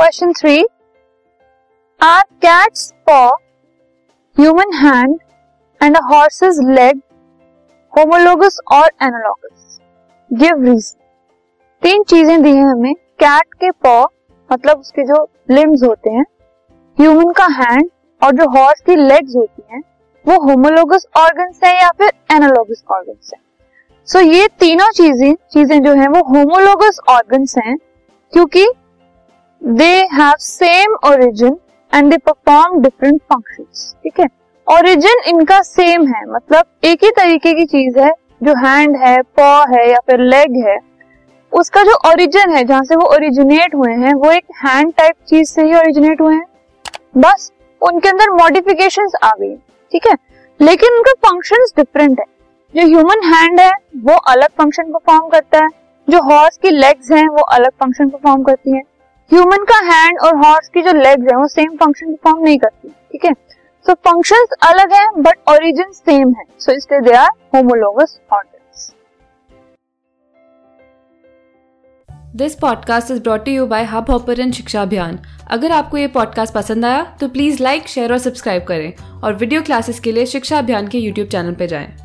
Question three are cat's paw human hand and a horse's leg homologous और analogous give reason तीन चीज़ें दी हैं हमें. कैट के पॉ मतलब उसके जो लिम्स होते हैं ह्यूमन का हैंड और जो हॉर्स की लेग्स होती हैं वो होमोलोगस ऑर्गन्स है या फिर एनालॉगस ऑर्गन्स है? सो so, ये तीनों चीज़ें चीज़ें जो हैं वो होमोलोगस ऑर्गन्स हैं क्योंकि they have same origin and they perform different functions ठीक है? ओरिजिन इनका सेम है मतलब एक ही तरीके की चीज़ है, जो हैंड है पॉ है या फिर लेग है, उसका जो ओरिजिन है, जहाँ से वो ओरिजिनेट हुए हैं, वो एक हैंड टाइप चीज़ से ही ओरिजिनेट हुए हैं। बस, उनके अंदर मॉडिफिकेशन आ गई, ठीक है? लेकिन उनका फ़ंक्शन डिफरेंट है। जो ह्यूमन हैंड है, वो अलग फ़ंक्शन परफॉर्म करता है, जो हॉर्स की लेग्स हैं, वो अलग फ़ंक्शन परफॉर्म करती हैं। ह्यूमन का हैंड और हॉर्स की जो लेग्स हैं, वो सेम फ़ंक्शन परफॉर्म नहीं करती, ठीक है? सो फ़ंक्शंस अलग हैं बट ओरिजिन सेम है. सो इसलिए they are homologous organs this podcast is brought you by Hubhopper शिक्षा अभियान अगर आपको ये पॉडकास्ट पसंद आया तो प्लीज़ लाइक शेयर और सब्सक्राइब करें। और वीडियो क्लासेस के लिए शिक्षा अभियान के यूट्यूब चैनल पर जाएँ।